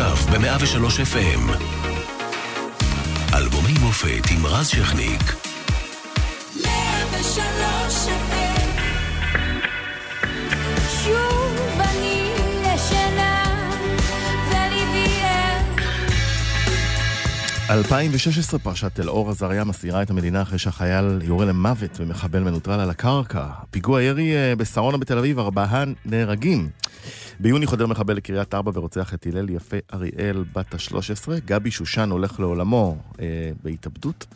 עכשיו ב-103 FM. אלבומי מופת עם רז שכניק. 103 FM. שוב אני ישנה וליבי ער. 2016 פרשת תל אור עזריה מסעירה את המדינה אחרי שהחייל יורה למוות ומחבל מנוטרל על הקרקע. פיגוע ירי אה, בשרונה בתל אביב, ארבעה נהרגים. ביוני חודר מחבל לקריית ארבע ורוצח את הלל יפה אריאל בת ה-13. גבי שושן הולך לעולמו אה, בהתאבדות.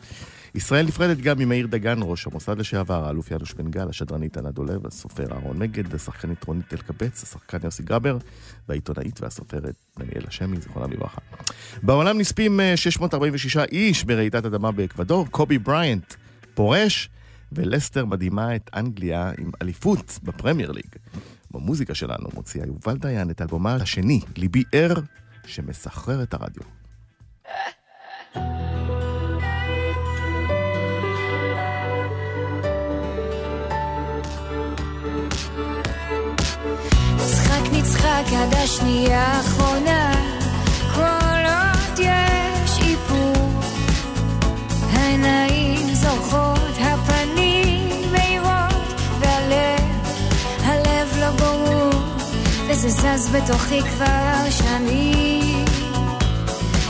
ישראל נפרדת גם ממאיר דגן, ראש המוסד לשעבר, האלוף יאנוש בן גל, השדרנית ענת דולב, הסופר אהרון מגד, השחקנית רונית אלקבץ, השחקן יוסי גרבר, והעיתונאית והסופרת דניאלה שמי, זיכרונם לברכה. בעולם נספים 646 אה, איש ברעידת אדמה באקוודור, קובי בריינט פורש, ולסטר מדהימה את אנגליה עם אליפות בפרמייר ליג. במוזיקה שלנו מוציאה יובל דיין את אלבומה השני, ליבי ער, שמסחרר את הרדיו. נצחק נצחק עד השנייה האחרונה, וזה זז בתוכי כבר שנים.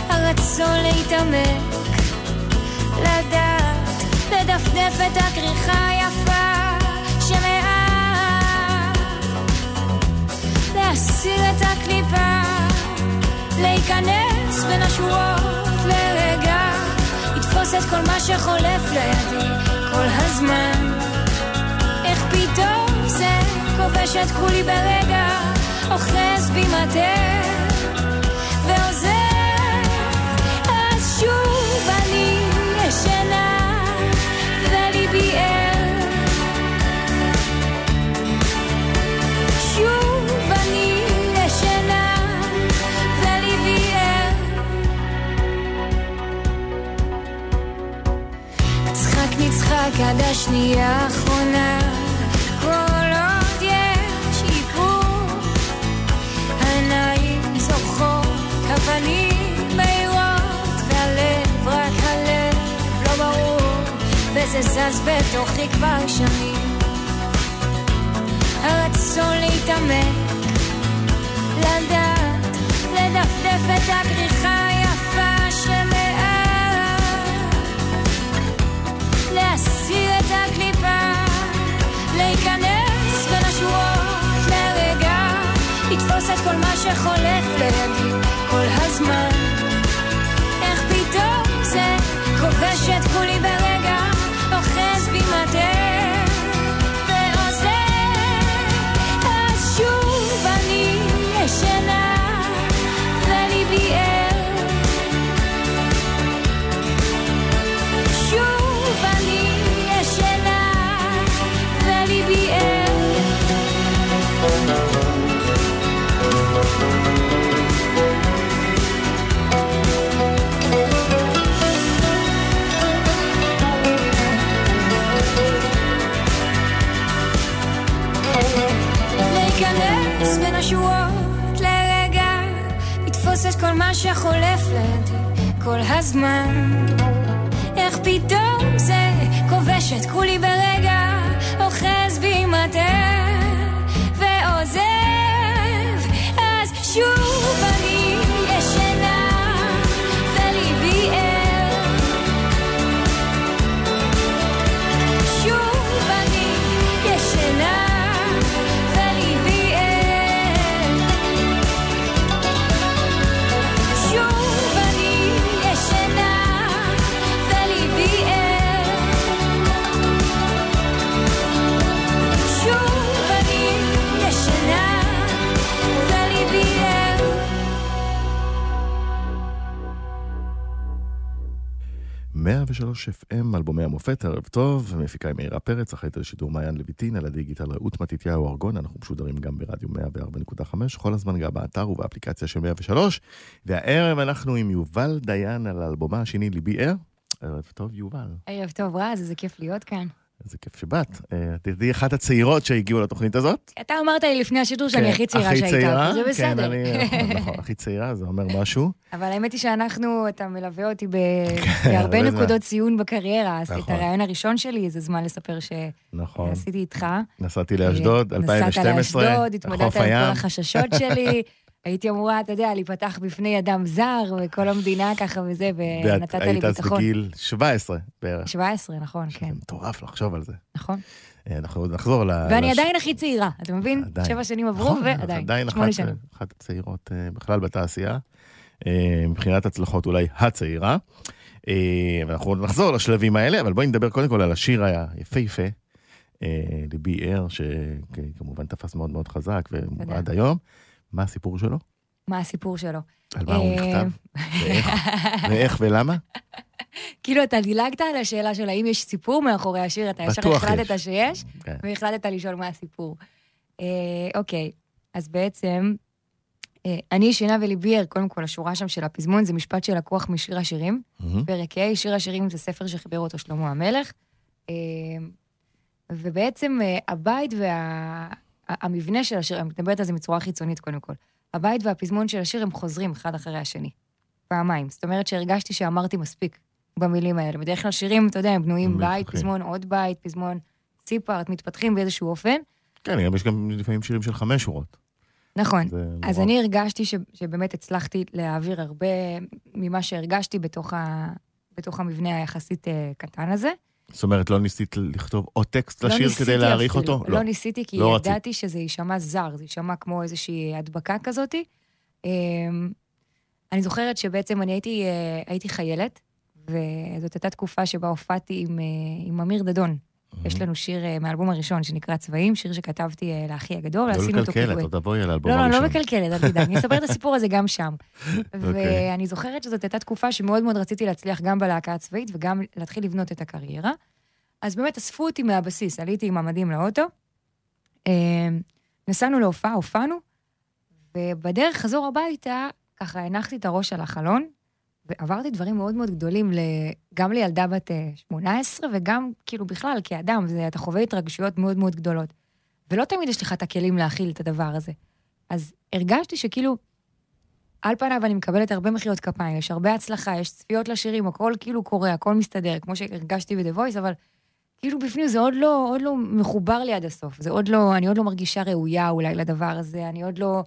הרצון להתעמק, לדעת, לדפדף את הכריכה היפה שמעט. להסיר את הקליפה, להיכנס בין השורות לרגע, לתפוס את כל מה שחולף לידי כל הזמן. איך פתאום זה כובש את כולי ברגע אוחז בי עד השנייה האחרונה וזה זז בתוכי כבר שנים הרצון להתעמק, לדעת, לדפדף את הכריכה היפה שלאט להסיר את הקליפה, להיכנס בין השורות לרגע לתפוס את כל מה שחולף לידי כל הזמן. איך פתאום זה כובש את כולי המופת, ערב טוב, מפיקה עם מאירה פרץ, אחראית על שידור מעיין לויטין, על הדיגיטל רעות מתתיהו ארגון, אנחנו משודרים גם ברדיו 104.5, כל הזמן גם באתר ובאפליקציה של 103, והערב אנחנו עם יובל דיין על האלבומה השני, ליבי ער. ערב טוב, יובל. ערב טוב, רז, איזה כיף להיות כאן. איזה כיף שבאת. אה, תדעי אחת הצעירות שהגיעו לתוכנית הזאת. אתה אמרת לי לפני השידור שאני כן, הכי צעירה שהייתה, זה כן, בסדר. נכון, נכון, הכי צעירה, זה אומר משהו. אבל האמת היא שאנחנו, אתה מלווה אותי הרבה בהרבה. נקודות ציון בקריירה. אז את נכון. הרעיון הראשון שלי, זה זמן לספר נכון. שעשיתי איתך. נסעתי לאשדוד, אה, 2012, נסעת לאשדוד, התמודדת עם כל. החששות שלי. הייתי אמורה, אתה יודע, להיפתח בפני אדם זר, וכל המדינה ככה וזה, ונתת לי היית אז ביטחון. בגיל 17 בערך. 17, נכון, כן, מטורף לחשוב על זה. נכון. אה, אנחנו עוד נחזור ל... ואני עדיין הכי צעירה, אתה מבין? עדיין. שבע שנים עברו, נכון, ועדיין, עדיין שמונה שנים. אחת הצעירות אה, בכלל בתעשייה. אה, מבחינת הצלחות אולי הצעירה. ואנחנו עוד נחזור לשלבים האלה, אבל בואי נדבר קודם כל על השיר היפהפה, ליבי ער, שכמובן תפס מאוד מאוד חזק. ועד היום. מה הסיפור שלו? מה הסיפור שלו? על מה הוא אה, נכתב? ואיך? ואיך ולמה? כאילו, אתה דילגת על השאלה של האם יש סיפור מאחורי השיר, אתה ישר החלטת יש. שיש, כן. והחלטת לשאול מה הסיפור. אה, אוקיי, אז בעצם, אה, אני ישנה וליבי ער, קודם כל, השורה שם של הפזמון זה משפט שלקוח משיר השירים. פרק ה', שיר השירים זה ספר שחיבר אותו שלמה המלך. ובעצם הבית והמבנה של השיר, אני מדברת על זה בצורה חיצונית קודם כל. הבית והפזמון של השיר הם חוזרים אחד אחרי השני. פעמיים. זאת אומרת שהרגשתי שאמרתי מספיק במילים האלה. בדרך כלל שירים, אתה יודע, הם בנויים בית. פזמון, עוד בית, פזמון ציפארט, מתפתחים באיזשהו אופן. כן, יש גם לפעמים שירים של חמש שורות. נכון. זה אז. אני הרגשתי ש, שבאמת הצלחתי להעביר הרבה ממה שהרגשתי בתוך, ה, בתוך המבנה היחסית אה, קטן הזה. זאת אומרת, לא ניסית לכתוב עוד טקסט לא לשיר כדי להעריך אותו? לא. ניסיתי, כי לא רצית. ידעתי שזה יישמע זר, זה יישמע כמו איזושהי הדבקה כזאתי. אמ, אני זוכרת שבעצם אני הייתי, אה, הייתי חיילת, וזאת הייתה תקופה שבה הופעתי עם, אה, עם אמיר דדון. יש לנו שיר אה, מהאלבום הראשון שנקרא צבעים, שיר שכתבתי אה, לאחי הגדול, לא ועשינו אותו לקלקל, פיגועי. את עוד תבואי על האלבום לא, לא, הראשון. לא מקלקלת, אל תדאג, אני אספר את הסיפור הזה גם שם. אוקיי. ואני זוכרת שזאת הייתה תקופה שמאוד מאוד רציתי להצליח גם בלהקה הצבאית וגם להתחיל לבנות את הקריירה. אז באמת אספו אותי מהבסיס, עליתי עם המדים לאוטו, אה, נסענו להופעה, הופענו, ובדרך חזור הביתה, ככה הנחתי את הראש על החלון, ועברתי דברים מאוד מאוד גדולים, גם לילדה בת אה, 18 וגם כאילו בכלל כאדם, זה, אתה חווה התרגשויות מאוד מאוד גדולות. ולא תמיד יש לך את הכלים להכיל את הדבר הזה. אז הרגשתי שכאילו, על פניו אני מקבלת הרבה מחיאות כפיים, יש הרבה הצלחה, יש צפיות לשירים, הכל כאילו קורה, הכל מסתדר, כמו שהרגשתי ב-The Voice, אבל כאילו בפנים זה עוד לא, עוד לא מחובר לי עד הסוף. זה עוד לא, אני עוד לא מרגישה ראויה אולי לדבר הזה, אני עוד לא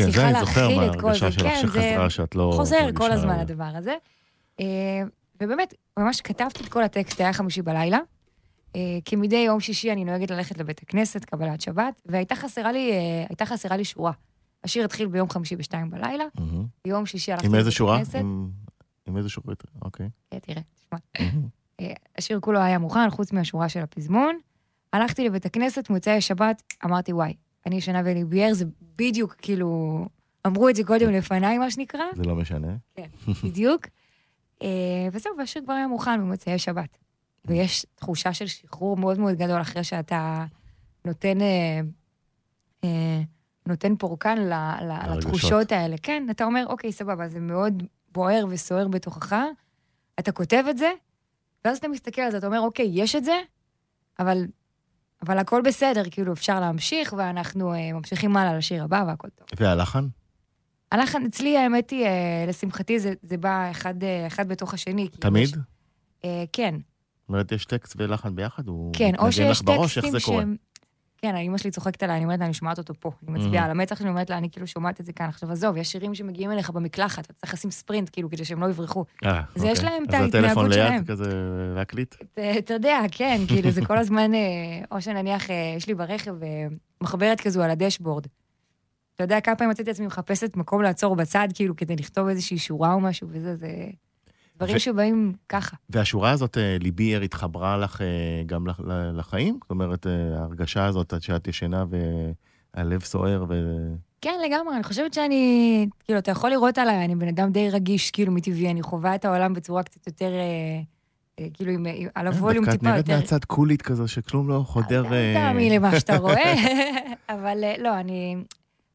מצליחה אני זוכר להכיל את כל זה. מההרגשה שלך כן, זה שחזרה שאת לא... חוזר כל הזמן הדבר הזה. אה, ובאמת, ממש כתבתי את כל הטקסט, היה חמישי בלילה. אה, כמדי יום שישי אני נוהגת ללכת לבית הכנסת, קבלת שבת, והייתה חסרה לי, אה, הייתה חסרה לי שורה. השיר התחיל ביום חמישי בשתיים בלילה, מהמם. ביום שישי הלכתי עם לבית איזה שורה? הכנסת. עם- עם איזה שורה? אוקיי. אה, תראה, תשמע. אה, השיר כולו היה מוכן, חוץ מהשורה של הפזמון. הלכתי לבית הכנסת, מוצאי שבת, אמרתי, וואי, אני ישנה וליבייר, זה בדיוק, כאילו, אמרו את זה קודם לפניי, מה שנקרא, זה לא משנה. בדיוק. אה, וזהו, והשיר כבר היה מוכן במוצאי שבת. ויש תחושה של שחרור מאוד מאוד גדול אחרי שאתה נותן, אה, אה, נותן פורקן ל- ל- לרגשות. לתחושות האלה. כן, אתה אומר, אוקיי, סבבה, זה מאוד בוער וסוער בתוכך, אתה כותב את זה, ואז אתה מסתכל על זה, אתה אומר, אוקיי, יש את זה, אבל, אבל הכל בסדר, כאילו, אפשר להמשיך, ואנחנו אה, ממשיכים הלאה לשיר הבא, והכל טוב. והלחן? הלחן אצלי, האמת היא, אה, לשמחתי, זה, זה בא אחד, אה, אחד בתוך השני. כאילו, תמיד? יש- אה, כן, זאת אומרת, יש טקסט ולחן ביחד? הוא כן, או שיש לך בראש? איך טקסטים זה קורה? שהם... כן, אמא שלי צוחקת עליי, אני אומרת לה, אני שומעת אותו פה. אני מצביעה על המצח שלי, אומרת לה, אני כאילו שומעת את זה כאן. עכשיו, עזוב, יש שירים שמגיעים אליך במקלחת, אתה צריך לשים ספרינט, כאילו, כדי שהם לא יברחו. אה, אז יש אוקיי. להם את אז הטלפון ההתנהגות ליד שלהם. כזה להקליט? אתה- אתה יודע, כן, כאילו, זה כל הזמן, אה, או שנניח, אה, יש לי ברכב אה, מחברת כזו על הדשבורד. אתה יודע כמה פעמים מצאתי את עצמי מחפשת מקום לעצור בצד, כאילו, כדי לכתוב איזושהי שורה או משהו, וזה, זה... דברים ו- שבאים ככה. והשורה הזאת, אה, ליבי ער, התחברה לך אה, גם לח- לחיים? זאת אומרת, אה, ההרגשה הזאת שאת ישנה והלב סוער ו... כן, לגמרי, אני חושבת שאני, כאילו, אתה יכול לראות עליי, אני בן אדם די רגיש, כאילו, מטבעי, אני חווה את העולם בצורה קצת יותר, כאילו, עם, על הווליום דווקא את טיפה נראית יותר... מהצד קולית כזו, שכלום לא חודר... תאמין למה שאתה רואה, אבל לא, אני...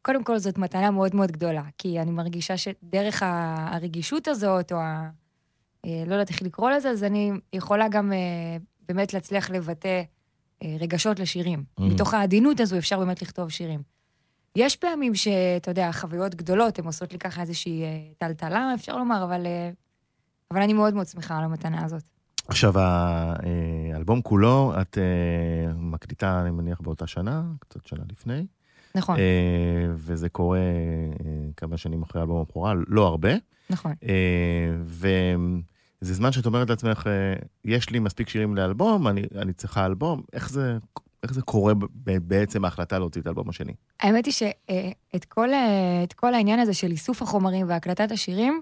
קודם כל, זאת מתנה מאוד מאוד גדולה, כי אני מרגישה שדרך הרגישות הזאת, או לא יודעת איך לקרוא לזה, אז אני יכולה גם אה, באמת להצליח לבטא אה, רגשות לשירים. Mm. מתוך העדינות הזו אפשר באמת לכתוב שירים. יש פעמים שאתה יודע, חוויות גדולות, הן עושות לי ככה איזושהי אה, טלטלה, אפשר לומר, אבל, אה, אבל אני מאוד מאוד שמחה על המתנה הזאת. עכשיו, האלבום כולו, את מקליטה, אני מניח, באותה שנה, קצת שנה לפני. נכון. וזה קורה כמה שנים אחרי אלבום הבכורה, לא הרבה. נכון. וזה זמן שאת אומרת לעצמך, יש לי מספיק שירים לאלבום, אני, אני צריכה אלבום, איך זה איך זה קורה בעצם ההחלטה להוציא את האלבום השני? האמת היא שאת כל, כל העניין הזה של איסוף החומרים והקלטת השירים,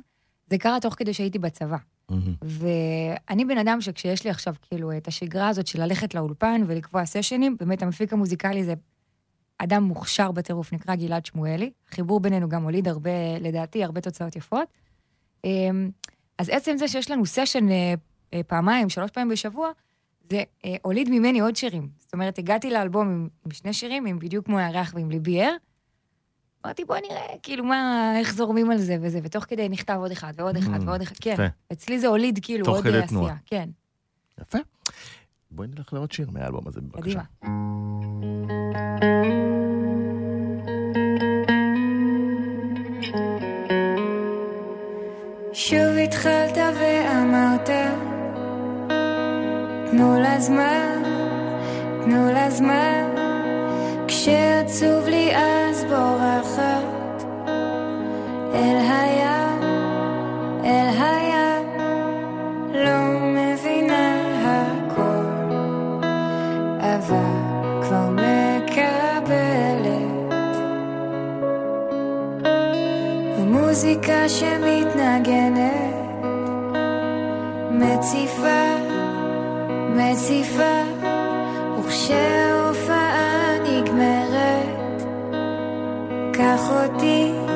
זה קרה תוך כדי שהייתי בצבא. Mm-hmm. ואני בן אדם שכשיש לי עכשיו כאילו את השגרה הזאת של ללכת לאולפן ולקבוע סשנים, באמת המפיק המוזיקלי זה אדם מוכשר בטירוף, נקרא גלעד שמואלי. החיבור בינינו גם הוליד הרבה, לדעתי, הרבה תוצאות יפות. אמ, אז עצם זה שיש לנו סשן אה, אה, פעמיים, שלוש פעמים בשבוע, זה אה, הוליד ממני עוד שירים. זאת אומרת, הגעתי לאלבום עם, עם שני שירים, עם בדיוק כמו הירח ועם ליבי ער. אמרתי, בוא נראה, כאילו, מה, איך זורמים על זה וזה, ותוך כדי נכתב עוד אחד ועוד אחד mm, ועוד אחד, כן. אצלי זה הוליד כאילו עוד עשייה. כן. יפה. בואי נלך לעוד שיר מהאלבום הזה, בבקשה. קדימה. שוב התחלת ואמרת תנו לה זמן, תנו לה זמן, כשעצוב לי אז בורחת אל המוזיקה שמתנגנת וכשההופעה נגמרת, קח אותי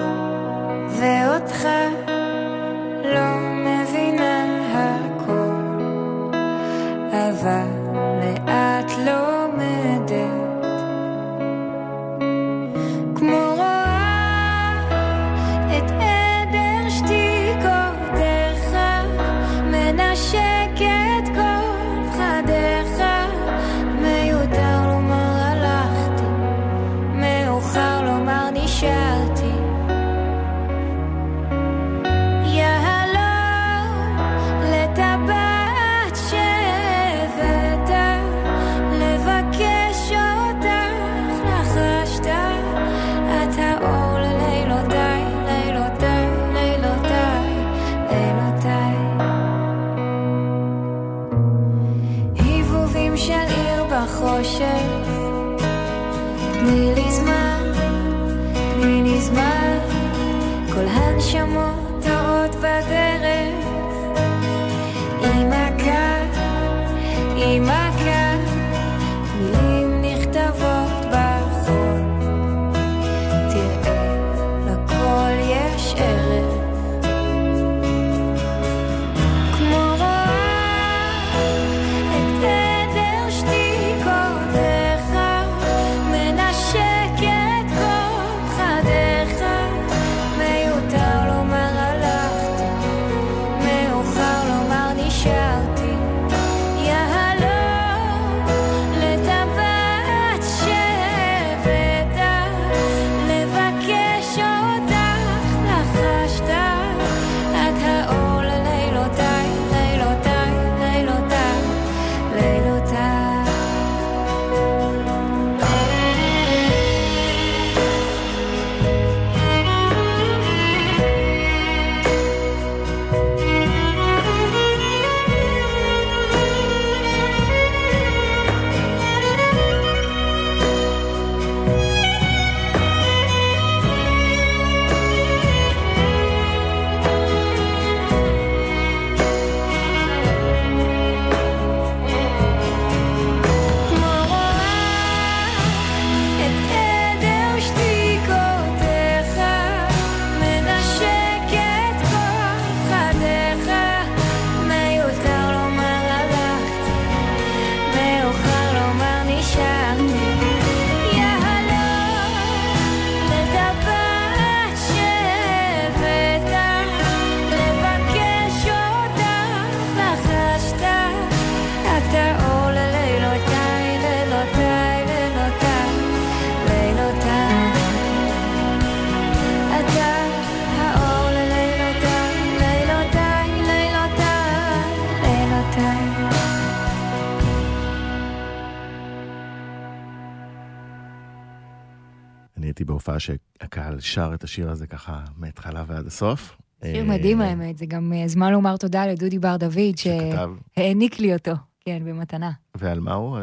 הייתי בהופעה שהקהל שר את השיר הזה ככה מההתחלה ועד הסוף. שיר אה, מדהים האמת, זה גם אה, זמן לומר תודה לדודי בר דוד, שהעניק לי אותו, כן, במתנה. ועל מה הוא? אה,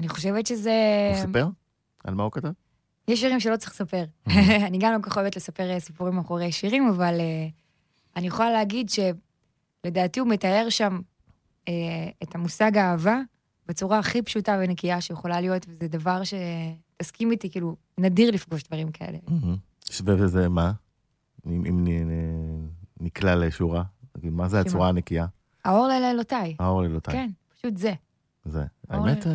אני חושבת שזה... הוא סיפר? על מה הוא כתב? יש שירים שלא צריך לספר. אני גם לא כל כך אוהבת לספר סיפורים מאחורי שירים, אבל אני יכולה להגיד שלדעתי הוא מתאר שם את המושג אהבה בצורה הכי פשוטה ונקייה שיכולה להיות, וזה דבר שתסכים איתי, כאילו, נדיר לפגוש דברים כאלה. מהמם. וזה מה? אם נקלע לשורה? מה זה? הצורה הנקייה? האור ללילותיי. האור לילותיי. כן, פשוט זה, זה. האמת. אה,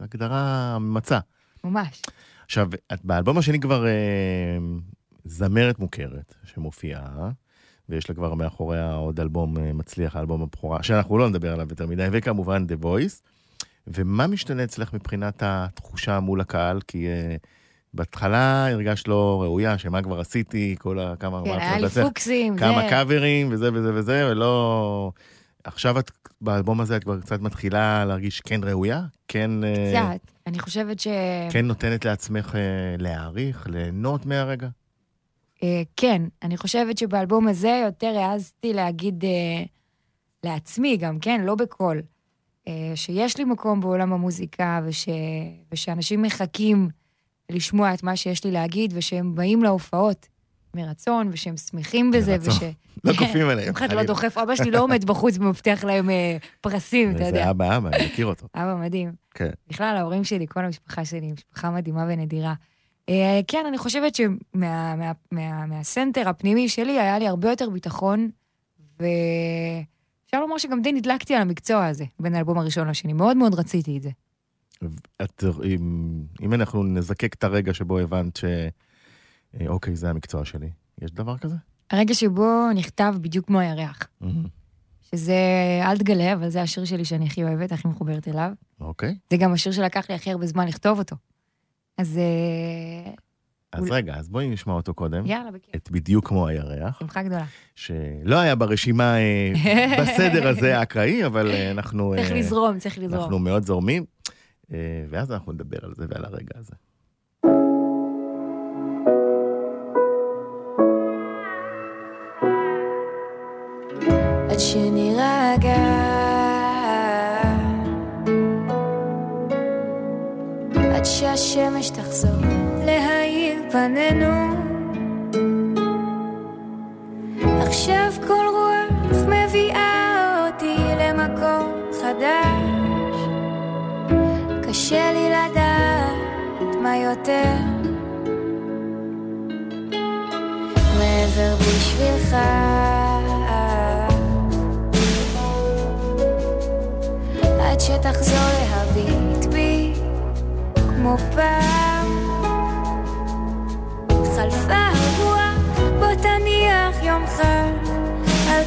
הגדרה ממצה. ממש. עכשיו, את באלבום השני כבר אה, זמרת מוכרת שמופיעה, ויש לה כבר מאחוריה עוד אלבום אה, מצליח, האלבום הבכורה, שאנחנו לא נדבר עליו יותר מדי, וכמובן The Voice. ומה משתנה אצלך מבחינת התחושה מול הקהל? כי אה, בהתחלה הרגשת לא ראויה, שמה כבר עשיתי, כל ה... כמה... כן, היה לי פוקסים, זה... כמה קאברים וזה וזה וזה, ולא... עכשיו את, באלבום הזה את כבר קצת מתחילה להרגיש כן ראויה? כן... אה, קצת. אני חושבת ש... כן נותנת לעצמך אה, להעריך, ליהנות מהרגע? אה, כן, אני חושבת שבאלבום הזה יותר העזתי להגיד אה, לעצמי גם, כן, לא בקול, שיש לי מקום בעולם המוזיקה וש, ושאנשים מחכים לשמוע את מה שיש לי להגיד ושהם באים להופעות מרצון ושהם שמחים בזה מרצון. וש... לא כופים עליהם. אף אחד לא. דוחף, אבא שלי לא עומד בחוץ ומבטיח להם אה, פרסים, אתה זה יודע. אבא אבא, אני מכיר אותו. אבא מדהים. כן. בכלל, ההורים שלי, כל המשפחה שלי, משפחה מדהימה ונדירה. אה, כן, אני חושבת שמהסנטר מה, מה, מהסנטר הפנימי שלי היה לי הרבה יותר ביטחון, ואפשר לומר שגם די נדלקתי על המקצוע הזה, בין האלבום הראשון לשני. מאוד מאוד רציתי את זה. את, אם, אם אנחנו נזקק את הרגע שבו הבנת ש... אה, אוקיי, זה המקצוע שלי, יש דבר כזה? הרגע שבו נכתב בדיוק כמו הירח, שזה אל תגלה, אבל זה השיר שלי שאני הכי אוהבת, הכי מחוברת אליו. אוקיי. זה גם השיר שלקח לי הכי הרבה זמן לכתוב אותו. אז אה, אז רגע, אז בואי נשמע אותו קודם. יאללה, בכיף. את בדיוק כמו הירח, שמחה גדולה. שלא היה ברשימה אה, בסדר הזה האקראי, אבל אה, אנחנו... צריך אה, לזרום, צריך לזרום. אנחנו מאוד זורמים, ואז אנחנו נדבר על זה ועל הרגע הזה. עד שנירגע עד שהשמש תחזור להאיר פנינו. עכשיו כל רוח מביאה אותי למקום חדש. קשה לי לדעת מה יותר. מעבר בשבילך. עד שתחזור להביט בי כמו פעם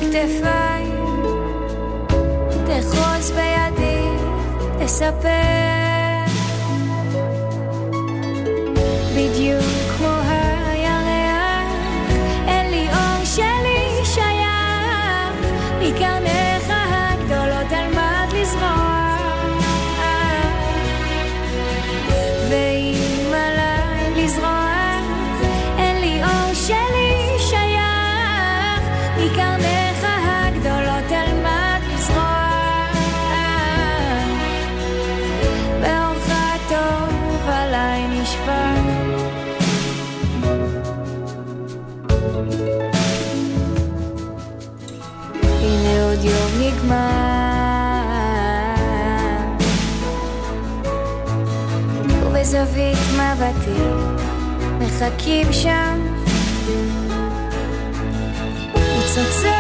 על כתפיי תחוז בידי תספר. בדיוק ובזווית מבטי. מחכים שם. ניצוצות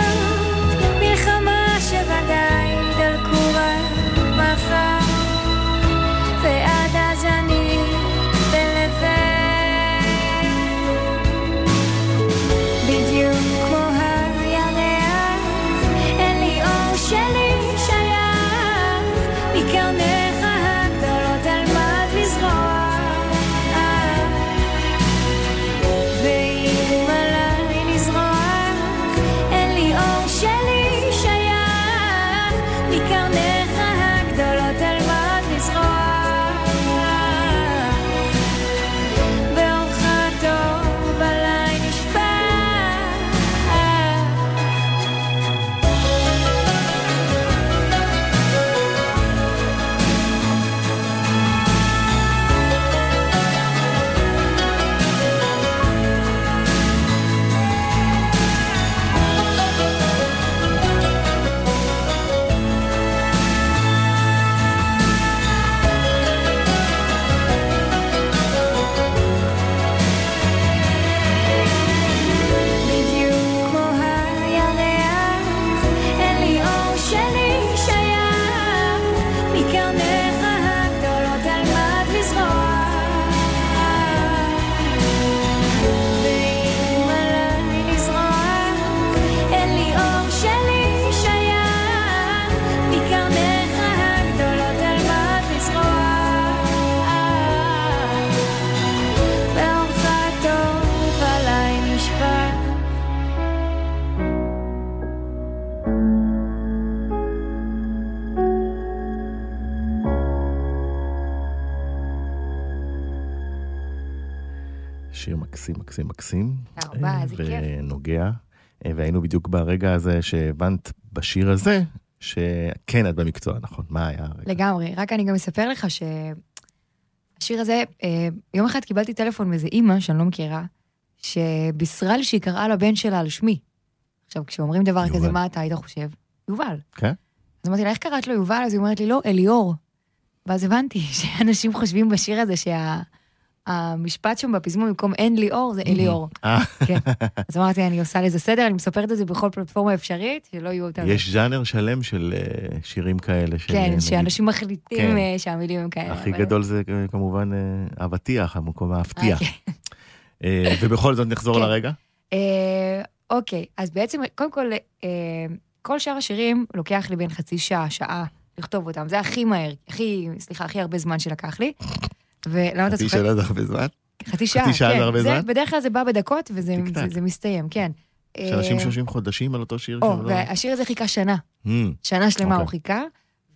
מקסים, מקסים, מקסים. תודה רבה, איזה כיף. ונוגע. אה, והיינו בדיוק ברגע הזה שהבנת בשיר הזה, שכן את במקצוע, נכון? מה היה הרגע? לגמרי, רק אני גם אספר לך שהשיר הזה, אה, יום אחד קיבלתי טלפון מאיזה אימא שאני לא מכירה, שבישרה לי שהיא קראה לבן שלה על שמי. עכשיו, כשאומרים דבר יובל. כזה, מה אתה היית חושב? יובל. כן? אז אמרתי לה, איך קראת לו יובל? אז היא אומרת לי, לא, אליאור. ואז הבנתי שאנשים חושבים בשיר הזה שהמשפט שם בפזמון במקום אין לי אור, זה אליאור. אה, כן. אז אמרתי, אני עושה לזה סדר, אני מספרת את זה בכל פלטפורמה אפשרית, שלא יהיו אותם. יש ז'אנר שלם של אה, שירים כאלה. אה, כן, נגיד, שאנשים מחליטים כן. אה, שהמילים הם כאלה. הכי גדול זה אה, כמובן אה, אבטיח, המקום ההפתיע. אה, כן. אה, ובכל זאת נחזור כן. לרגע. אה, אוקיי, אז בעצם, קודם כל, אה, כל שאר השירים לוקח לי בין חצי שעה, שעה, לכתוב אותם. זה הכי מהר, הכי, סליחה, הכי הרבה זמן שלקח לי. ולמה אתה חצי צוחק? שנה זה הרבה זמן. חצי שעה, חצי שעה כן. זה הרבה זמן? בדרך כלל זה בא בדקות וזה. זה- זה מסתיים, כן. יש אנשים אה, שיושבים חודשים על אותו שיר. או, לא- והשיר הזה חיכה שנה. Hmm, שנה שלמה אוקיי. הוא חיכה,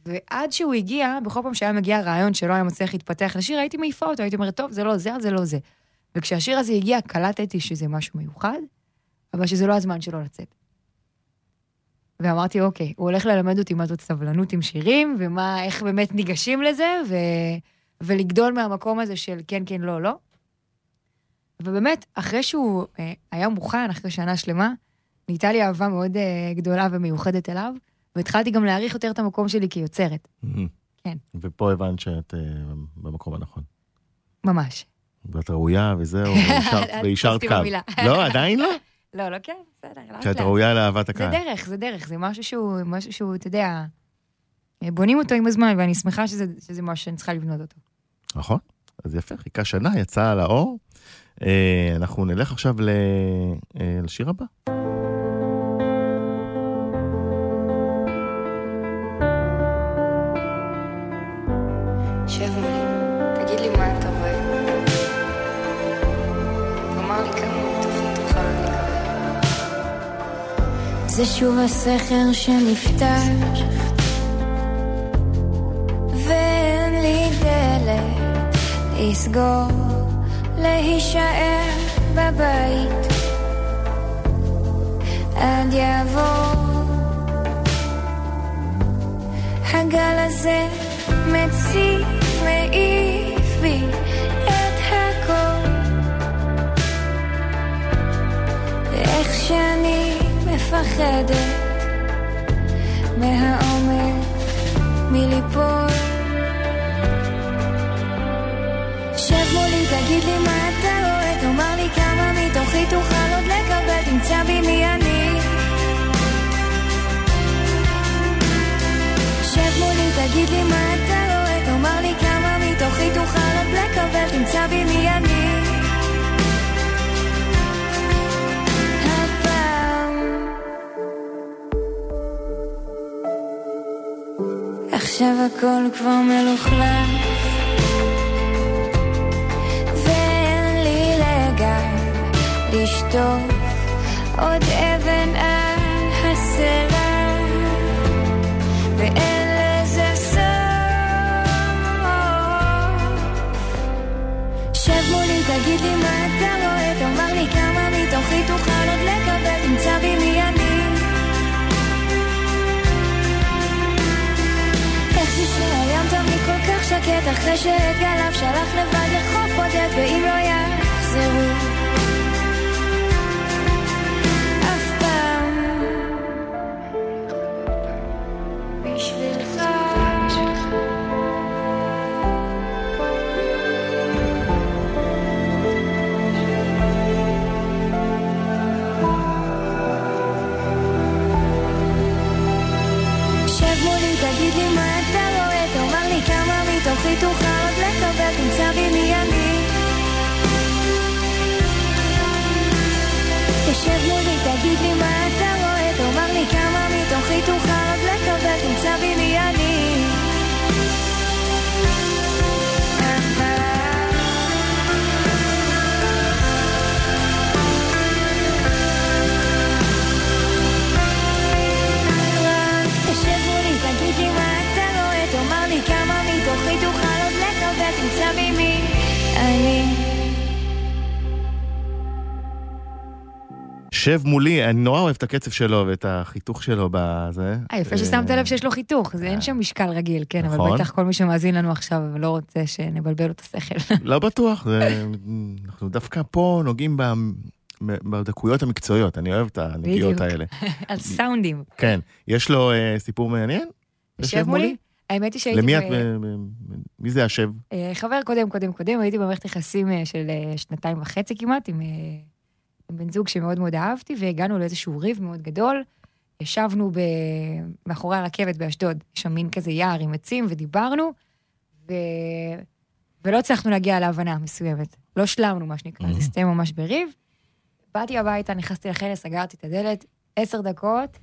ועד שהוא הגיע, בכל פעם שהיה מגיע רעיון שלא היה מצליח להתפתח לשיר, הייתי מעיפה אותו, הייתי אומרת, טוב, זה לא זה, זה לא זה. וכשהשיר הזה הגיע, קלטתי שזה משהו מיוחד, אבל שזה לא הזמן שלו לצאת. ואמרתי, אוקיי, הוא הולך ללמד אותי מה זאת סבלנות עם שירים, ומה, איך באמת ניגשים לזה, ו... ולגדול מהמקום הזה של כן, כן, לא, לא. ובאמת, אחרי שהוא אה, היה מוכן, אחרי שנה שלמה, נהייתה לי אהבה מאוד אה, גדולה ומיוחדת אליו, והתחלתי גם להעריך יותר את המקום שלי כיוצרת. כן. ופה הבנת שאת אה, במקום הנכון. ממש. ואת ראויה וזהו, תתפסי קו. לא, עדיין לא? לא, לא, כן, בסדר, לאט שאת. ראויה לאהבת זה הקהל. דרך, זה דרך, זה משהו שהוא, משהו שהוא, אתה יודע, בונים אותו עם הזמן, ואני שמחה שזה, שזה משהו שאני צריכה לבנות אותו. נכון, אז יפה, חיכה שנה, יצא לאור. אה, אנחנו נלך עכשיו אה, לשיר הבא. זה שוב הסכר שנפתח לסגור, להישאר בבית. עד יעבור הגל הזה מציף, מעיף בי את הכל. ואיך שאני מפחדת מהעומק מליפול תגיד לי מה אתה רואה, תאמר לי כמה מתוכי תוכל עוד לקבל, תמצא בי מי אני. שב מולי, תגיד לי מה אתה רואה, תאמר לי כמה מתוכי תוכל עוד לקבל, תמצא בי מי אני. עכשיו הכל כבר מלוכלך לשטוף עוד אבן על הסלע ואין לזה סוף שב מולי, תגיד לי מה אתה רואה, תאמר לי כמה מתוכי תוכל עוד לקבל, תמצא בי מי אני. איך תמיד כל כך שקט, אחרי שאת גליו שלח לבד לחוף בודד, ואם לא יחזרו. בי מי אני. תשב מולי, תגיד לי מה אתה רואה, תאמר לי כמה מתוכי תוכל עוד לקבל, תמצא בי מי שב מולי, אני נורא אוהב את הקצב שלו ואת החיתוך שלו בזה. אה, יפה ששמת לב שיש לו חיתוך, זה אין שם משקל רגיל, כן, אבל נכון. בטח כל מי שמאזין לנו עכשיו לא רוצה שנבלבל לו את השכל. לא בטוח, אנחנו דווקא פה נוגעים בדקויות המקצועיות, אני אוהב את הנגיעות. האלה. על סאונדים. כן, יש לו אה, סיפור מעניין? יושב מולי? האמת היא שהייתי... למי את, מי זה השב? אה, חבר קודם, קודם, קודם, הייתי במערכת יחסים אה, של אה, שנתיים וחצי כמעט, אה, עם בן זוג שמאוד מאוד אהבתי, והגענו לאיזשהו ריב מאוד גדול. ישבנו ב... מאחורי הרכבת באשדוד, יש שם מין כזה יער עם עצים, ודיברנו, ו... ולא הצלחנו להגיע להבנה מסוימת. לא שלמנו, מה שנקרא, זה Mhm. הסתיים ממש בריב. באתי הביתה, נכנסתי לחדר, סגרתי את הדלת, עשר דקות,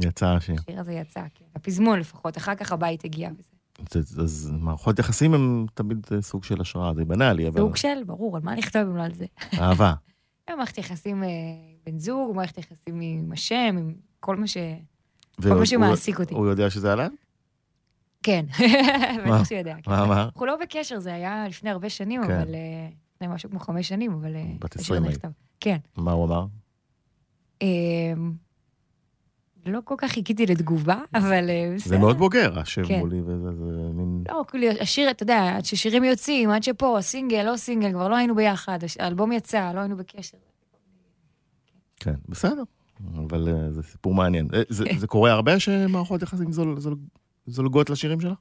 יצא השיר. השיר הזה יצא, כן. הפזמון לפחות, אחר כך הבית הגיע וזה. אז- אז מערכות יחסים הם תמיד אה, סוג של השראה, זה בנאלי, אבל סוג של, ברור, על מה לכתוב אם לא על זה? אהבה. מערכת יחסים אה, בן זוג, מערכת יחסים עם השם, עם כל מה ש... והוא- מה שמעסיק אותי. הוא יודע שזה עליו? כן? בטח שיודע. כן. מה אמר? אנחנו לא בקשר, זה היה לפני הרבה שנים, כן. אבל... אה, לפני משהו כמו חמש שנים, אבל... אה, בת השיר 20 היית. נכתב. כן. מה הוא אמר? לא כל כך חיכיתי לתגובה, אבל אה, בסדר. זה מאוד בוגר, השב כן. מולי וזה, זה מין... לא, כאילו, השיר, אתה יודע, עד ששירים יוצאים, עד שפה, סינגל, לא סינגל, כבר לא היינו ביחד, האלבום יצא, לא היינו בקשר. כן, בסדר. אבל אה, זה סיפור מעניין. אה, זה- זה קורה הרבה שמערכות יחסים זול- זול- זולגות לשירים שלך?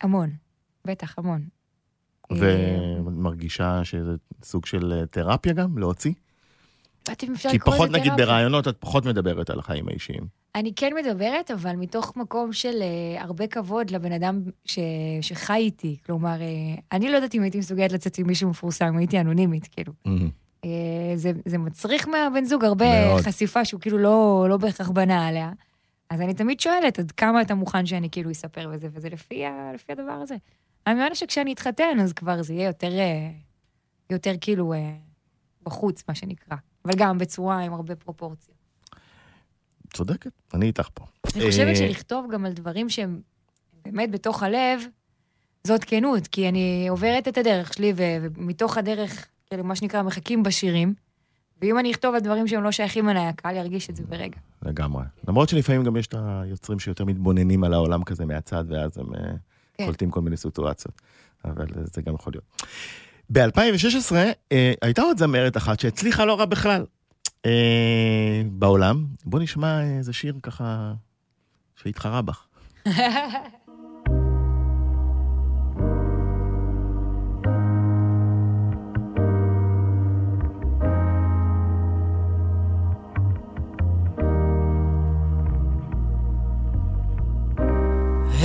המון, בטח, המון. ומרגישה שזה סוג של תרפיה גם, להוציא? לא יודעת אם אפשר כי פחות, נגיד. ברעיונות את פחות מדברת על החיים האישיים. אני כן מדברת, אבל מתוך מקום של uh, הרבה כבוד לבן אדם ש... שחי איתי. כלומר, uh, אני לא יודעת אם הייתי מסוגלת לצאת עם מישהו מפורסם, הייתי אנונימית, כאילו. Uh, זה, זה מצריך מהבן זוג הרבה מאוד. חשיפה שהוא כאילו לא, לא בהכרח בנה עליה. אז אני תמיד שואלת, עד כמה אתה מוכן שאני כאילו אספר וזה, וזה לפי, ה... לפי הדבר הזה. אני מאמינה שכשאני אתחתן, אז כבר זה יהיה יותר, יותר כאילו בחוץ, מה שנקרא. אבל גם בצורה עם הרבה פרופורציות. צודקת, אני איתך פה. אני חושבת אה, שלכתוב גם על דברים שהם באמת בתוך הלב, זאת כנות, כי אני עוברת את הדרך שלי, ומתוך הדרך, כאילו, מה שנקרא, מחכים בשירים, ואם אני אכתוב על דברים שהם לא שייכים אליי, הקהל ירגיש את זה ברגע. לגמרי. למרות שלפעמים גם יש את היוצרים שיותר מתבוננים על העולם כזה מהצד, ואז הם אה, כן. קולטים כל מיני סיטואציות. אבל אה, זה גם יכול להיות. ב-2016 אה, הייתה עוד זמרת אחת שהצליחה לא רע בכלל אה, בעולם. בוא נשמע איזה שיר ככה שהתחרה בך.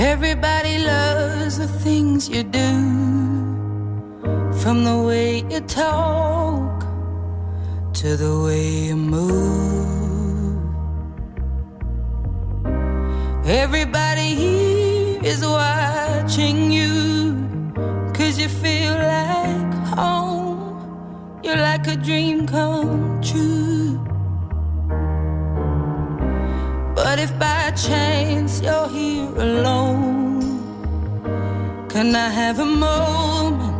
Everybody loves the things you do, from the way you talk to the way you move. Everybody here is watching you, cause you feel like home. You're like a dream come true. But if by chance you're here alone, can I have a moment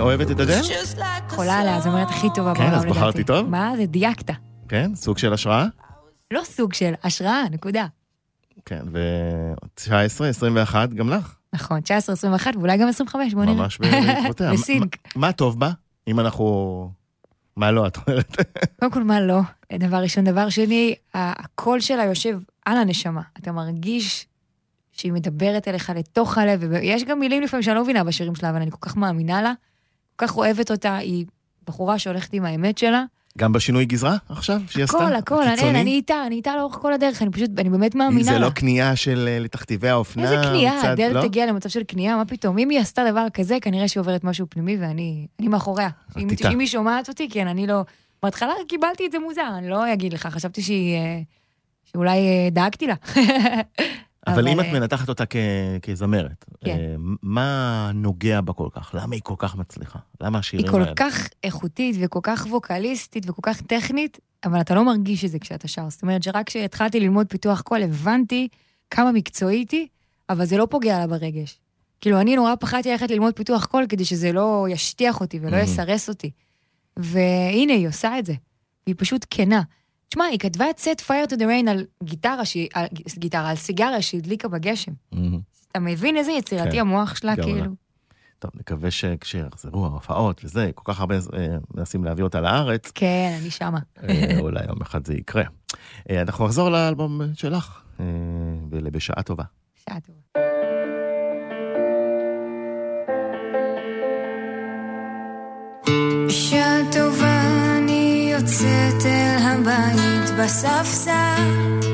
אוהבת את a חולה עליה, הזמרת הכי טובה כן, בעולם, אז לדעתי. בחרתי טוב? מה? זה דייקת. כן, סוג של השראה? לא סוג של השראה, נקודה. כן, ו-19, 21, גם לך. נכון, 19, 21 ואולי גם 25, בוא נראה. ממש בעקבותיה. בסינק. מה- טוב בה? אם אנחנו... מה לא, את אומרת? קודם כל, מה לא? דבר ראשון. דבר שני, הקול שלה יושב על הנשמה. אתה מרגיש שהיא מדברת אליך לתוך הלב, ויש גם מילים לפעמים שאני לא מבינה בשירים שלה, אבל אני כל כך מאמינה לה, כל כך אוהבת אותה, היא בחורה שהולכת עם האמת שלה. גם בשינוי גזרה עכשיו שהיא עשתה? הכל, הכל, אני? אני איתה, אני איתה לאורך כל הדרך, אני פשוט, אני באמת מאמינה זה לה. לא כניעה של אה, לתכתיבי האופנה? איזה מצד- הדלת לא? הגיעה למצב של כניעה, מה פתאום? אם היא עשתה דבר כזה, כנראה שהיא עוברת משהו פנימי ואני אני מאחוריה. אם. אם היא שומעת אותי, כן, אני לא... בהתחלה קיבלתי את זה מוזר, אני לא אגיד לך, חשבתי שהיא... אה, שאולי אה, דאגתי לה. אבל אם את אה, מנתחת אותה כ- כזמרת, כן. אה, מה נוגע בה כל כך? למה היא כל כך מצליחה? למה השירים היא כל האלה? כך איכותית וכל כך ווקליסטית וכל כך טכנית, אבל אתה לא מרגיש את זה כשאתה שר. זאת אומרת שרק כשהתחלתי ללמוד פיתוח קול, הבנתי כמה מקצועית היא, אבל זה לא פוגע לה ברגש. כאילו, אני נורא פחדתי ללכת ללמוד פיתוח קול כדי שזה לא ישטיח אותי ולא. יסרס אותי. והנה, היא עושה את זה. והיא פשוט כנה. תשמע, היא כתבה את set fire to the rain על גיטרה, שהיא- על גיטרה, על סיגריה שהדליקה בגשם. מהמם. אתה מבין איזה יצירתי כן, המוח שלה. כאילו? טוב, נקווה שכשיחזרו ההופעות וזה, כל כך הרבה אה, מנסים להביא אותה לארץ, כן, אני שמה. אה, אולי יום אחד זה יקרה. אה, אנחנו נחזור לאלבום שלך, אה, ולבשעה טובה. שעה טובה. יוצאת אל הבית בספסל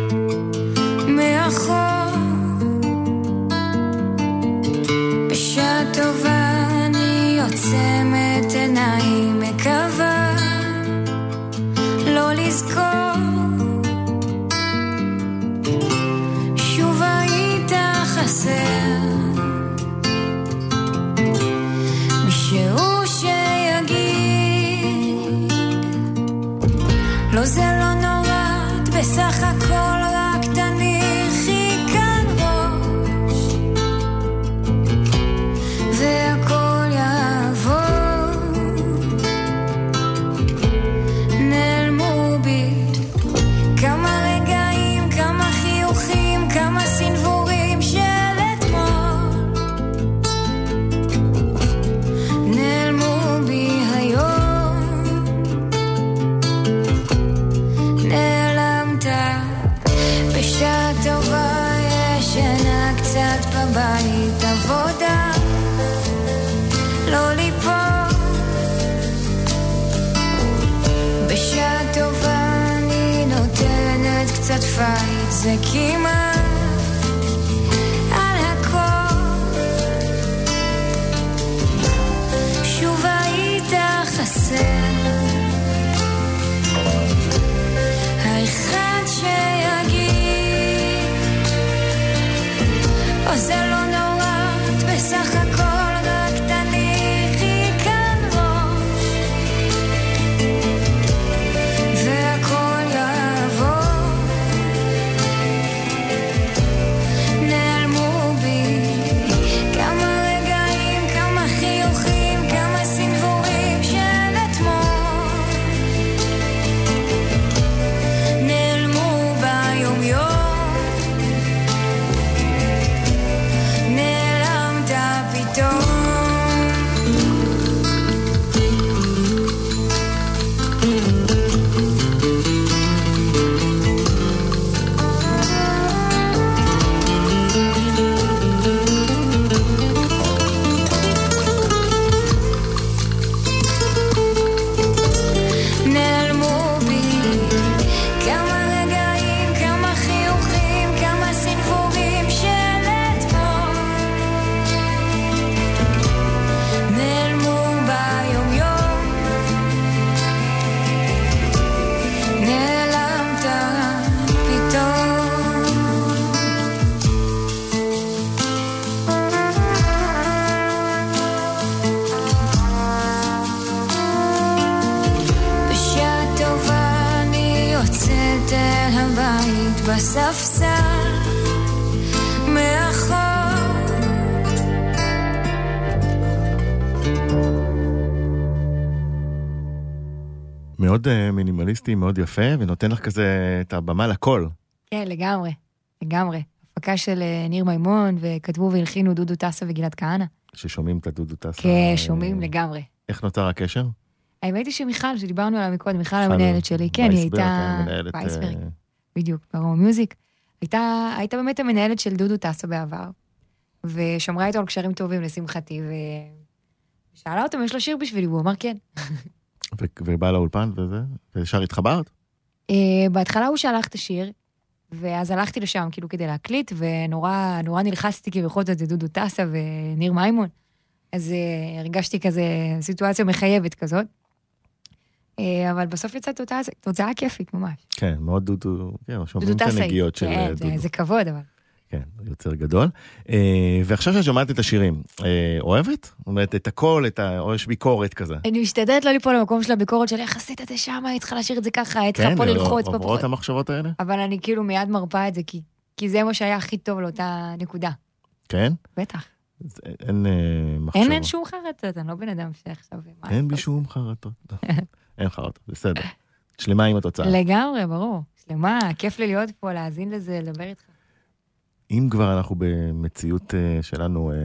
פייט זה כמעט בספסל מאחור מאוד אה, מינימליסטי, מאוד יפה, ונותן לך כזה את הבמה לכל. כן, לגמרי, לגמרי. הפקה של אה, ניר מימון, וכתבו והלחינו דודו טסה וגלעד כהנא. ששומעים את הדודו טסה. כן, שומעים לגמרי. איך נותר הקשר? האמת היא שמיכל, שדיברנו עליה מקודם, מיכל המנהלת שלי, כן, היא הייתה... וייסברג, בדיוק, ברום מיוזיק. הייתה, הייתה באמת המנהלת של דודו טסו בעבר, ושמרה איתו על קשרים טובים לשמחתי, ושאלה אותו אם יש לו שיר בשבילי, והוא אמר כן. ובא לאולפן וזה, וישר התחברת? אה, בהתחלה הוא שלח את השיר, ואז הלכתי לשם כאילו כדי להקליט, ונורא נורא נלחצתי כי בכל זאת זה דודו טסה וניר מימון. אז אה, הרגשתי כזה סיטואציה מחייבת כזאת. אה, אבל בסוף יצאה תוצאה, תוצאה כיפית ממש. כן, מאוד דודו, כן, שומעים את. הנגיעות של אה, כן, זה- דודו. זה כבוד, אבל. כן, יוצר גדול. אה, ועכשיו שאת שומעת את השירים, אה, אוהבת? זאת אומרת, את הכל, את ה... או יש ביקורת כזה. אני משתדלת לא ליפול למקום של הביקורת של איך עשית את זה שמה, היית צריכה להשאיר את זה ככה, היית צריכה פה לא, ללחוץ, פה עוברות. המחשבות האלה? אבל אני כאילו מיד מרפה את זה, כי, כי זה מה שהיה הכי טוב לאותה נקודה. כן? בטח. אין אה, מחשבות. אין, אין שום חרטות, אני לא בן אדם שעכשיו... אין בי? שום חרטות. אין חרטות, בסדר. שלמה עם התוצאה. לגמרי, ברור. שלמה, כיף לי להיות פה, להאזין לזה, לדבר איתך. אם כבר אנחנו במציאות אה, שלנו, אה,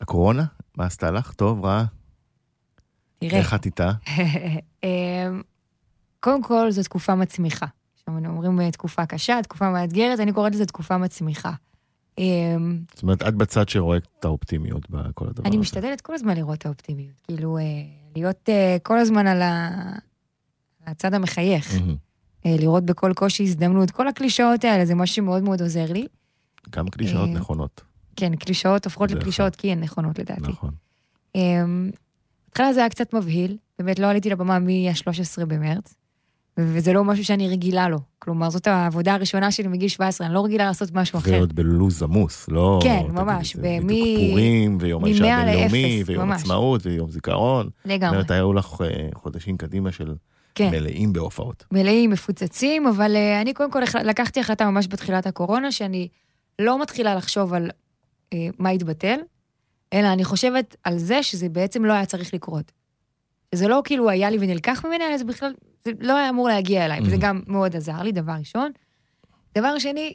הקורונה, מה עשתה לך? טוב, רע? תראה, איך את איתה? אמ, קודם כל, זו תקופה מצמיחה. עכשיו, אנחנו אומרים אה, תקופה קשה, תקופה מאתגרת, אני קוראת לזה תקופה מצמיחה. זאת אומרת, את בצד שרואה את האופטימיות בכל הדבר הזה. אני משתדלת כל הזמן לראות את האופטימיות. כאילו, אה, להיות אה, כל הזמן על ה- על הצד המחייך. מהמם. אה, לראות בכל קושי הזדמנות. כל הקלישאות האלה, זה משהו שמאוד מאוד עוזר לי. גם קלישאות אה, נכונות, כן, קלישאות הופכות לקלישאות כי הן נכונות לדעתי. נכון. אמ, בהתחלה זה היה קצת מבהיל, באמת לא עליתי לבמה מ-13 במרץ, וזה לא משהו שאני רגילה לו. כלומר, זאת העבודה הראשונה שלי מגיל 17, אני לא רגילה לעשות משהו אחר. ועוד בלו"ז עמוס, לא... כן, ממש, זה ומ- בדיוק פורים, ויום האישה הבינלאומי, ויום. עצמאות, ויום זיכרון. זאת לגמרי. אומרת, היו לך אה, חודשים קדימה של כן, מלאים בהופעות. מלאים, מפוצצים, אבל אה, אני קודם כל לקחתי החלטה ממש בתחילת הקורונה, שאני לא מתחילה לחשוב על אה, מה יתבטל, אלא אני חושבת על זה שזה בעצם לא היה צריך לקרות. שזה לא כאילו היה לי ונלקח ממני, אלא זה בכלל, זה לא היה אמור להגיע אליי, וזה Mhm. גם מאוד עזר לי, דבר ראשון. דבר שני,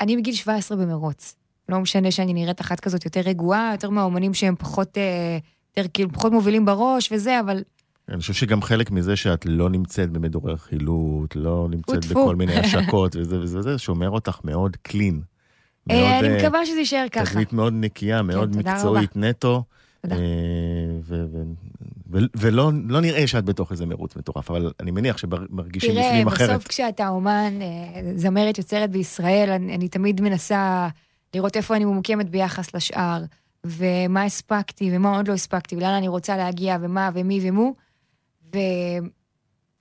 אני מגיל 17 במרוץ. לא משנה שאני נראית אחת כזאת יותר רגועה, יותר מהאומנים שהם פחות, אה, יותר כאילו, פחות מובילים בראש וזה, אבל אני חושב שגם חלק מזה שאת לא נמצאת במדורי רכילות, לא נמצאת. בכל מיני השקות וזה וזה וזה, שומר אותך מאוד קלין. אה, מאוד, אני אה, מקווה שזה יישאר ככה. תדמית מאוד נקייה, מאוד תודה מקצועית נטו. תודה. ולא לא נראה שאת בתוך איזה מרוץ מטורף, אבל אני מניח שמרגישים תראה, בפנים אחרת. בסוף כשאתה אומן, אה, זמרת יוצרת בישראל, אני, אני תמיד מנסה לראות איפה אני ממוקמת ביחס לשאר, ומה הספקתי ומה עוד לא הספקתי, ולאן אני רוצה להגיע, ומה ומי ומו. ו...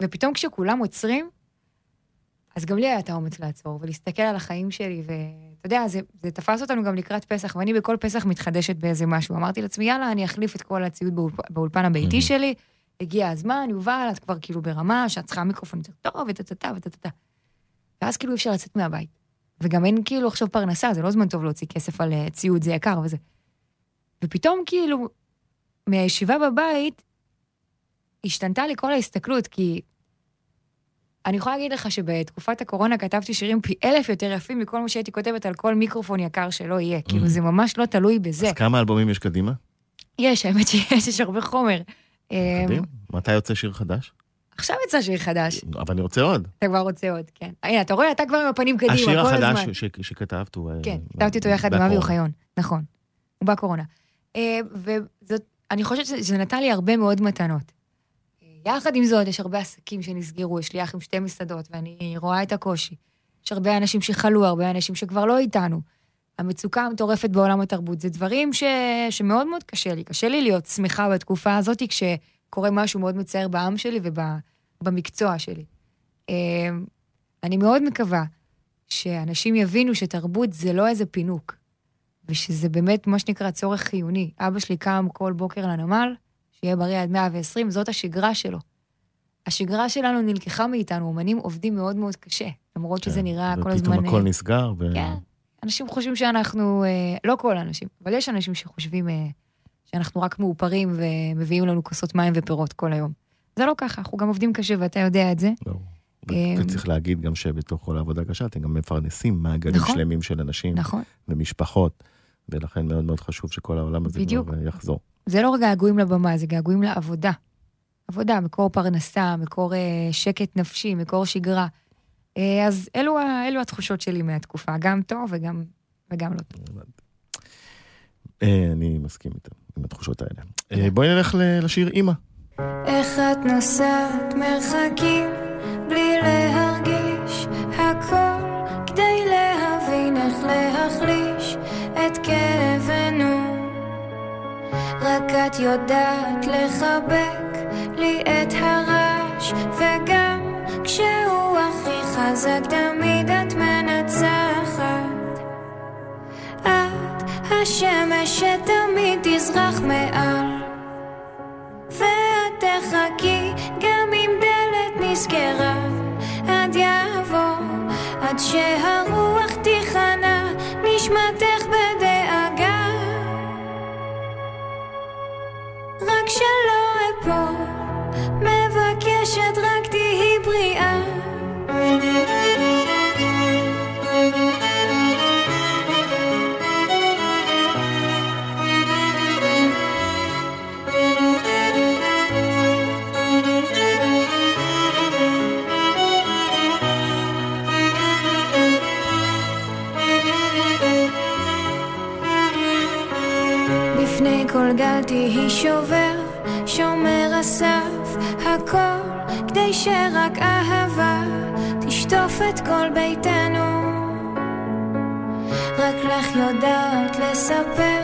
ופתאום כשכולם עוצרים, אז גם לי היה את האומץ לעצור ולהסתכל על החיים שלי, ואתה יודע, זה, זה תפס אותנו גם לקראת פסח, ואני בכל פסח מתחדשת באיזה משהו. אמרתי לעצמי, יאללה, אני אחליף את כל הציוד באולפ... באולפן הביתי. שלי, הגיע הזמן, יובל, את כבר כאילו ברמה, שאת צריכה מיקרופון יותר טוב, וטטטה וטטטה. ואז כאילו אי אפשר לצאת מהבית. וגם אין כאילו עכשיו פרנסה, זה לא זמן טוב להוציא כסף על אה, ציוד, זה יקר וזה. ופתאום כאילו, מהישיבה בבית, השתנתה לי כל ההסתכלות, כי אני יכולה להגיד לך שבתקופת הקורונה כתבתי שירים פי אלף יותר יפים מכל מה שהייתי כותבת על כל מיקרופון יקר שלא יהיה. כאילו, זה ממש לא תלוי בזה. אז כמה אלבומים יש קדימה? יש, האמת שיש, יש הרבה חומר. אה, קדימה. מתי יוצא שיר חדש? עכשיו יצא שיר חדש, אבל אני רוצה עוד. אתה כבר רוצה עוד, כן. הנה, אתה רואה, אתה כבר עם הפנים קדימה, כל השיר הזמן. החדש ש- ש- שכתבת הוא... אה, כן, כתבתי אותו יחד עם אבי. אוחיון, נכון. הוא בקורונה. אה, וזאת, אני חושבת שזה נתן לי הרבה מאוד מתנות. יחד עם זאת, יש הרבה עסקים שנסגרו, יש לי אח עם שתי מסעדות, ואני רואה את הקושי. יש הרבה אנשים שחלו, הרבה אנשים שכבר לא איתנו. המצוקה המטורפת בעולם התרבות, זה דברים ש... שמאוד מאוד קשה לי. קשה לי להיות שמחה בתקופה הזאת כשקורה משהו מאוד מצער בעם שלי ובמקצוע שלי. אה, אני מאוד מקווה שאנשים יבינו שתרבות זה לא איזה פינוק, ושזה באמת מה שנקרא צורך חיוני. אבא שלי קם כל בוקר לנמל, שיהיה בריא עד 120, זאת השגרה שלו. השגרה שלנו נלקחה מאיתנו, אומנים עובדים מאוד מאוד קשה, למרות שזה כן, נראה כל הזמן... ופתאום הכל אה, נסגר, ו... כן, אנשים חושבים שאנחנו, אה, לא כל האנשים, אבל יש אנשים שחושבים אה, שאנחנו רק מאופרים ומביאים לנו כוסות מים ופירות כל היום. זה לא ככה, אנחנו גם עובדים קשה ואתה יודע את זה. לא. אה, וצריך להגיד גם שבתוך כל העבודה הקשה אתם גם מפרנסים מעגלים נכון. שלמים של אנשים נכון. ומשפחות, ולכן מאוד מאוד חשוב שכל העולם הזה בדיוק. כבר יחזור. זה לא רק געגועים לבמה, זה געגועים לעבודה. עבודה, מקור פרנסה, מקור אה, שקט נפשי, מקור שגרה. אה, אז אלו, אלו התחושות שלי מהתקופה, גם טוב וגם, וגם לא טוב. אה, אני מסכים איתם, עם התחושות האלה. אה, בואי נלך לשיר אימא. איך את נוסעת מרחקים בלי להרגיש הכל רק את יודעת לחבק לי את הרעש וגם כשהוא הכי חזק תמיד את מנצחת. את השמש שתמיד תזרח מעל. ואת תחכי גם אם דלת נסגרה. עד יבוא עד שהרוח תיכנע נשמתך בדאגה אפול מבקשת כל גל תהי שובר, שומר הסף, הכל כדי שרק אהבה תשטוף את כל ביתנו. רק לך יודעת לספר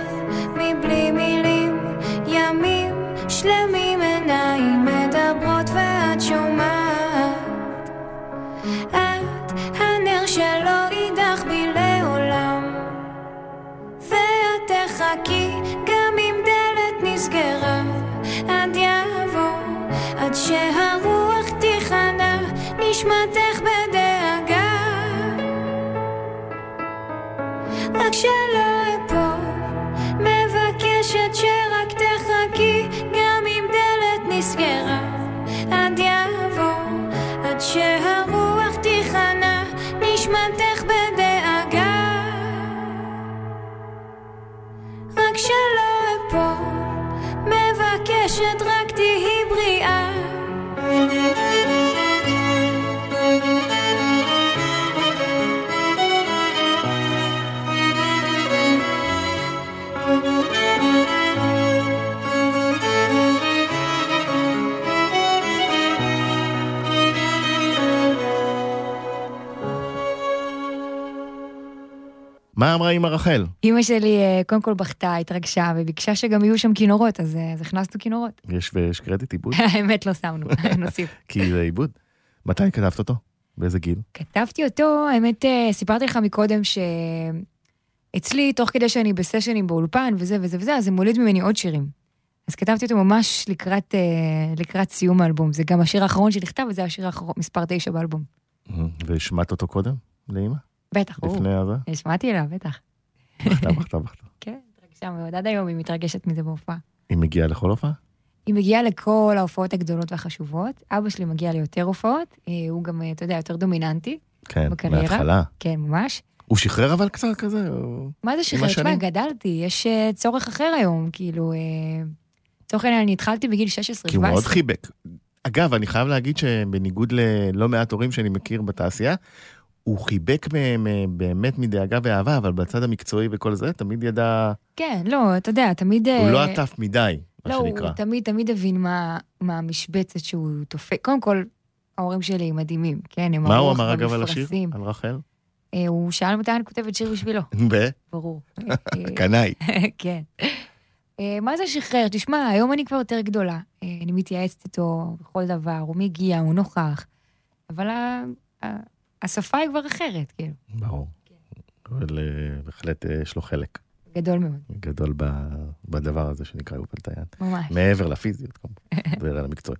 מבלי מילים, ימים שלמים עיניים מדברות ואת שומעת. את הנר שלא יידח בי לעולם. ואת תחכי גם אם דלת נסגרה שהרוח תיכנע נשמתך מה אמרה אימא רחל? אימא שלי אה, קודם כל בכתה, התרגשה, וביקשה שגם יהיו שם כינורות, אז אה, אז הכנסנו כינורות. יש ויש קרדיט עיבוד? האמת לא שמנו, נוסיף. כי זה עיבוד. מתי כתבת אותו? באיזה גיל? כתבתי אותו, האמת, אה, סיפרתי לך מקודם שאצלי, תוך כדי שאני בסשנים באולפן וזה וזה וזה, אז זה מוליד ממני עוד שירים. אז כתבתי אותו ממש לקראת, אה, לקראת סיום האלבום. זה גם השיר האחרון שנכתב, וזה השיר האחרון, מספר תשע באלבום. והשמעת אותו קודם לאימא? בטח, ברור. לפני הזה? השמעתי לה, בטח. בכתה, בכתה, בכתה. כן, התרגשה מאוד. עד היום היא מתרגשת מזה בהופעה. היא מגיעה לכל הופעה? היא מגיעה לכל ההופעות הגדולות והחשובות. אבא שלי מגיע ליותר הופעות, אה, הוא גם, אה, אתה יודע, יותר דומיננטי. כן, בקריירה? מההתחלה. כן, ממש. הוא שחרר אבל קצת כזה? מה זה שחרר? תשמע? גדלתי, יש אה, צורך אחר היום, כאילו, לצורך העניין, אני התחלתי בגיל 16-17. כי הוא מאוד חיבק. אגב, אני חייב להגיד שבניגוד ללא מעט הורים שאני מכיר בתעשייה, הוא חיבק מהם אה, באמת מדאגה ואהבה, אבל בצד המקצועי וכל זה, תמיד ידע, כן, לא, אתה יודע, תמיד... הוא אה, לא עטף מדי, מה לא, שנקרא. הוא תמיד, תמיד הבין מה, מה המשבצת שהוא תופק. קודם כל, ההורים שלי מדהימים, כן, הם מה הוא אמר אגב על השיר? על רחל? אה, הוא שאל מתי אני כותבת שיר בשבילו, ברור. אה, בקנאי. כן. אה, מה זה שחרר? תשמע, היום אני כבר יותר גדולה. אה, אני מתייעצת איתו בכל דבר, הוא מגיע, הוא נוכח. אבל השפה היא כבר אחרת, כאילו. ברור. אבל אה, בהחלט אה, יש לו חלק גדול מאוד, גדול בדבר הזה שנקרא יובל דיין. ממש. מעבר לפיזיות, כמובן, למקצועי.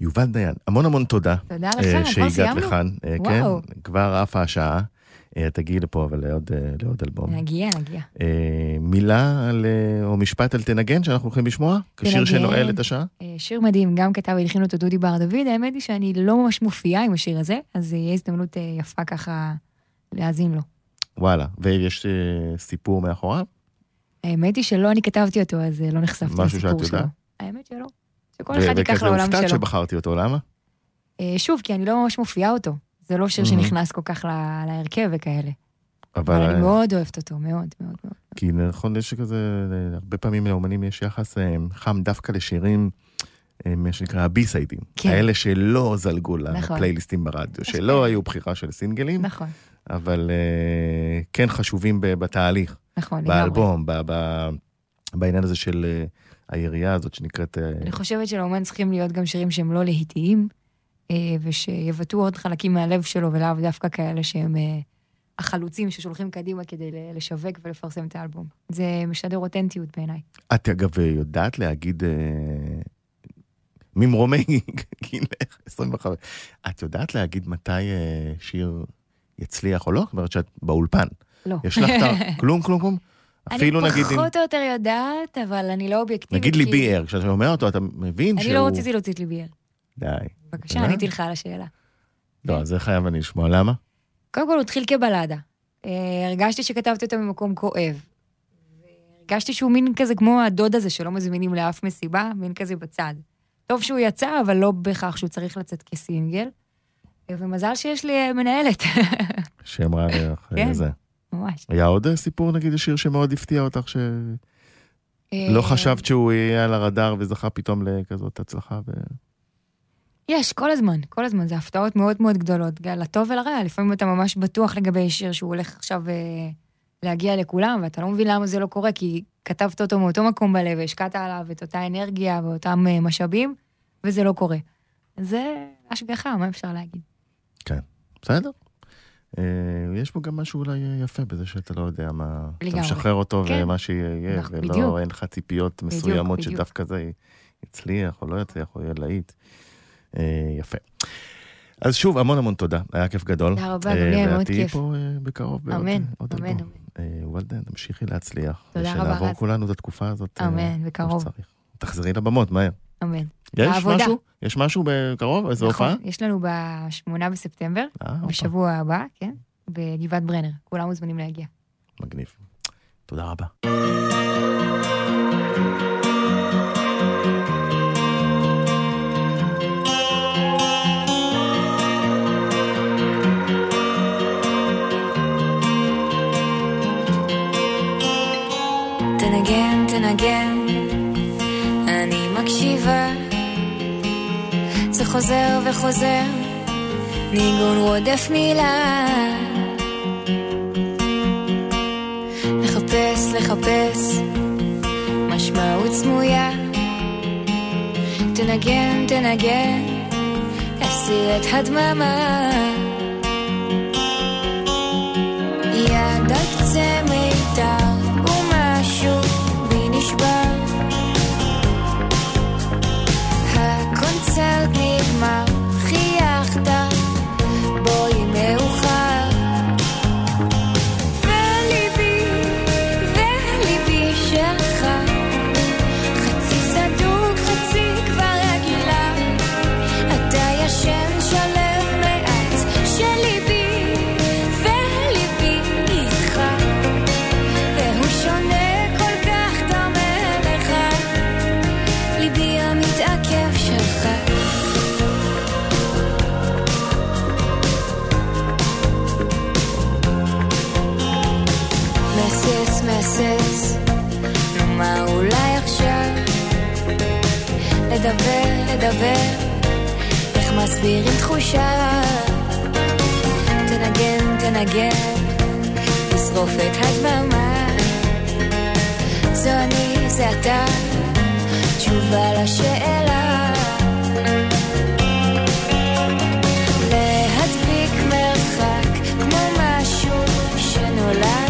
יובל דיין, המון המון תודה תודה לך, אה, כבר שהגעת סיימנו? לכאן. אה, כן, וואו. כבר עפה השעה. אה, תגיעי לפה, אבל לעוד, אה, לעוד אלבום. נגיע, נגיע. אה, מילה על, או משפט על תנגן שאנחנו הולכים לשמוע? כשיר תנגן. שנועל את השעה? שיר מדהים, גם כתב והלחין אותו דודי בר דוד, האמת היא שאני לא ממש מופיעה עם השיר הזה, אז יהיה הזדמנות יפה ככה להאזין לו. וואלה. ויש סיפור מאחוריו? האמת היא שלא אני כתבתי אותו, אז לא נחשפתי משהו לסיפור שאת שלו. יודעת? האמת שלא. שכל אחד ייקח וכזה לעולם הופתעת שלו. שבחרתי אותו, למה? שוב, כי אני לא ממש מופיעה אותו. זה לא שיר. שנכנס כל כך לה- להרכב וכאלה. אבל... אבל אני מאוד אוהבת אותו, מאוד, מאוד מאוד. כי נכון, יש כזה, הרבה פעמים לאומנים יש יחס אה, חם דווקא לשירים, אה, מה שנקרא הבי-סיידים. כן. האלה שלא זלגו נכון. לפלייליסטים ברדיו, שלא כאלה. היו בחירה של סינגלים, נכון, אבל אה, כן חשובים בתהליך, נכון, לגמרי. באלבום, בעניין הזה של הירייה הזאת שנקראת... אני חושבת שלאומן צריכים להיות גם שירים שהם לא להיטיים, ושיבטאו עוד חלקים מהלב שלו, ולאו דווקא כאלה שהם אה, החלוצים ששולחים קדימה כדי לשווק ולפרסם את האלבום. זה משדר אותנטיות בעיניי. את אגב יודעת להגיד, אה, ממרומי גילך, 25, את יודעת להגיד מתי אה, שיר יצליח או לא? זאת אומרת שאת באולפן. לא. יש לך את ה... כלום, כלום, כלום? אפילו אני נגיד, אם- פחות או יותר יודעת, אבל אני לא אובייקטיבית. נגיד ליבי ער, כשאתה שומע אותו אתה מבין שהוא... אני לא רציתי להוציא את ליבי ער. די. בבקשה? עניתי לך על השאלה. לא, זה חייב אני לשמוע, למה? קודם כל, הוא התחיל כבלדה. אה, הרגשתי שכתבתי אותו ממקום כואב. הרגשתי שהוא מין כזה כמו הדוד הזה שלא מזמינים לאף מסיבה, מין כזה בצד. טוב שהוא יצא, אבל לא בהכרח שהוא צריך לצאת כסינגל. אה, ומזל שיש לי אה, מנהלת, שאמרה לך כן. זה. ממש. היה עוד סיפור, נגיד, שיר שמאוד הפתיע אותך, שלא אה, חשבת שהוא יהיה על הרדאר וזכה פתאום לכזאת הצלחה? ו... יש, כל הזמן, כל הזמן, זה הפתעות מאוד מאוד גדולות, לטוב ולרע, לפעמים אתה ממש בטוח לגבי שיר שהוא הולך עכשיו אה, להגיע לכולם, ואתה לא מבין למה זה לא קורה, כי כתבת אותו מאותו מקום בלב, והשקעת עליו את אותה אנרגיה ואותם אה, משאבים, וזה לא קורה. זה השגחה, מה אפשר להגיד? בסדר. אה, יש פה גם משהו אולי יפה בזה שאתה לא יודע מה... אתה לגמרי. משחרר אותו כן. ומה שיהיה, ולא, בדיוק. אין לך ציפיות בדיוק, מסוימות בדיוק. שדווקא זה יצליח או לא יצליח או יהיה להיט. אה, יפה. אז שוב, המון המון תודה, היה כיף גדול. תודה רבה, אה, לי היה מאוד כיף. פה אה, בקרוב אמן, אמן. אמן. וולדה, תמשיכי להצליח. תודה רבה, ושנעבור. כולנו את התקופה הזאת. אמן, בקרוב. תחזרי לבמות, מהר. אמן. יש. משהו? יש משהו בקרוב? איזו נכון, הופעה? יש לנו ב-8 בספטמבר, בשבוע הבא, כן? בגבעת ברנר. כולם מוזמנים להגיע. מגניב. תודה רבה. תנגן, אני מקשיבה. זה חוזר וחוזר, ניגון רודף מילה. לחפש, לחפש, משמעות סמויה. תנגן, תנגן, להסיר את הדממה. לדבר איך מסבירים תחושה. תנגן תנגן לשרוף את הדממה. זו אני זה אתה תשובה לשאלה. להדביק מרחק כמו משהו שנולד